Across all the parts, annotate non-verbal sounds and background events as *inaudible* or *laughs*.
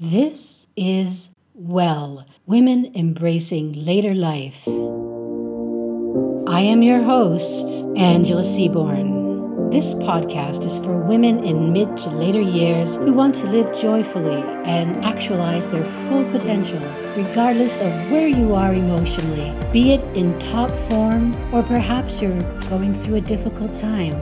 This is Well Women Embracing Later Life. I am your host, Angela Seaborn. This podcast is for women in mid to later years who want to live joyfully and actualize their full potential, regardless of where you are emotionally, be it in top form or perhaps you're going through a difficult time.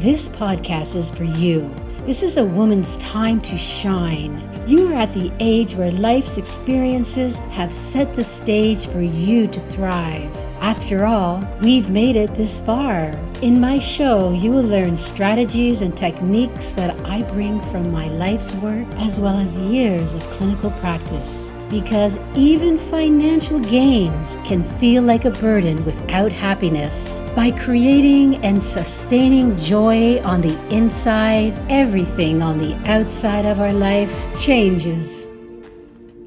This podcast is for you. This is a woman's time to shine. You are at the age where life's experiences have set the stage for you to thrive. After all, we've made it this far. In my show, you will learn strategies and techniques that I bring from my life's work as well as years of clinical practice. Because even financial gains can feel like a burden without happiness. By creating and sustaining joy on the inside, everything on the outside of our life changes.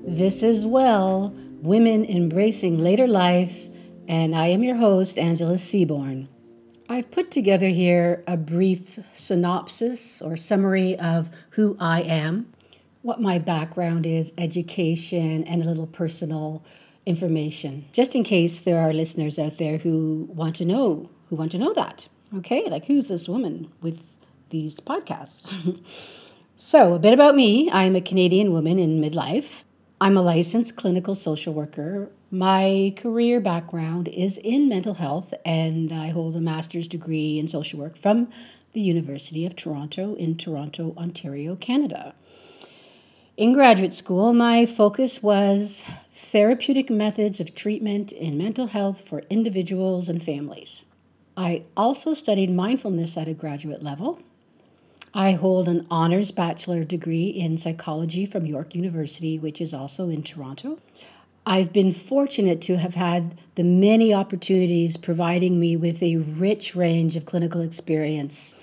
This is Well Women Embracing Later Life, and I am your host, Angela Seaborn. I've put together here a brief synopsis or summary of who I am what my background is, education, and a little personal information, just in case there are listeners out there who want to know who want to know that. Okay, like who's this woman with these podcasts? *laughs* so, a bit about me. I'm a Canadian woman in midlife. I'm a licensed clinical social worker. My career background is in mental health, and I hold a master's degree in social work from the University of Toronto in Toronto, Ontario, Canada. In graduate school, my focus was therapeutic methods of treatment in mental health for individuals and families. I also studied mindfulness at a graduate level. I hold an honors bachelor degree in psychology from York University, which is also in Toronto. I've been fortunate to have had the many opportunities providing me with a rich range of clinical experience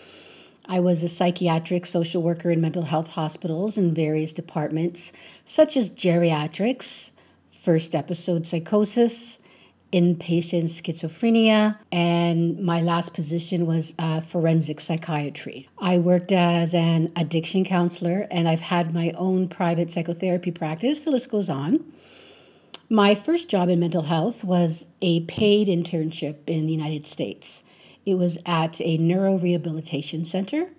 I was a psychiatric social worker in mental health hospitals in various departments, such as geriatrics, first episode psychosis, inpatient schizophrenia, and my last position was uh, forensic psychiatry. I worked as an addiction counselor, and I've had my own private psychotherapy practice. The list goes on. My first job in mental health was a paid internship in the United States. It was at a neurorehabilitation center.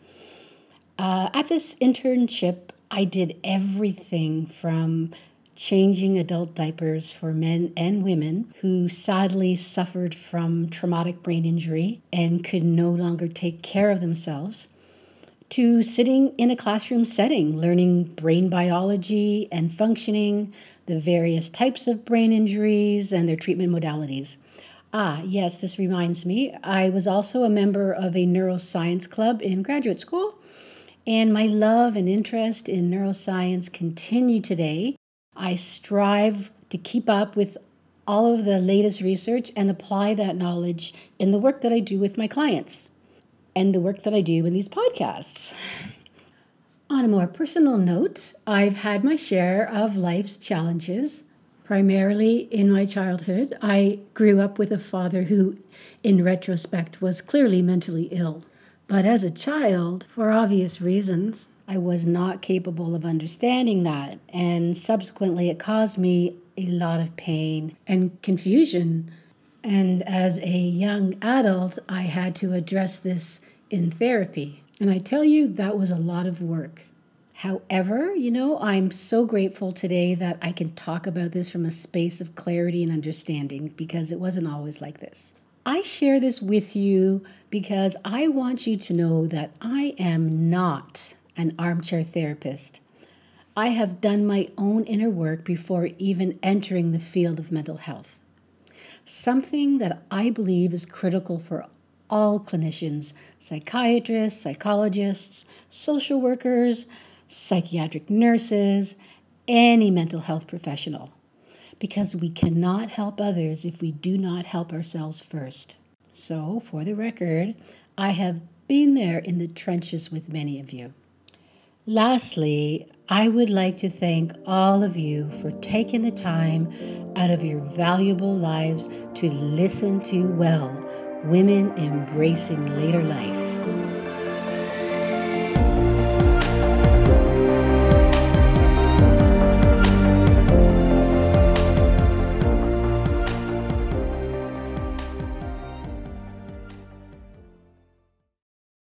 Uh, at this internship, I did everything from changing adult diapers for men and women who sadly suffered from traumatic brain injury and could no longer take care of themselves, to sitting in a classroom setting, learning brain biology and functioning, the various types of brain injuries, and their treatment modalities. Ah, yes, this reminds me. I was also a member of a neuroscience club in graduate school, and my love and interest in neuroscience continue today. I strive to keep up with all of the latest research and apply that knowledge in the work that I do with my clients and the work that I do in these podcasts. On a more personal note, I've had my share of life's challenges primarily in my childhood. I grew up with a father who, in retrospect, was clearly mentally ill. But as a child, for obvious reasons, I was not capable of understanding that, and subsequently, it caused me a lot of pain and confusion. And as a young adult, I had to address this in therapy. And I tell you, that was a lot of work. However, you know, I'm so grateful today that I can talk about this from a space of clarity and understanding because it wasn't always like this. I share this with you because I want you to know that I am not an armchair therapist. I have done my own inner work before even entering the field of mental health. Something that I believe is critical for all clinicians, psychiatrists, psychologists, social workers, psychiatric nurses, any mental health professional, because we cannot help others if we do not help ourselves first. So, for the record, I have been there in the trenches with many of you. Lastly, I would like to thank all of you for taking the time out of your valuable lives to listen to Well Women Embracing Later Life.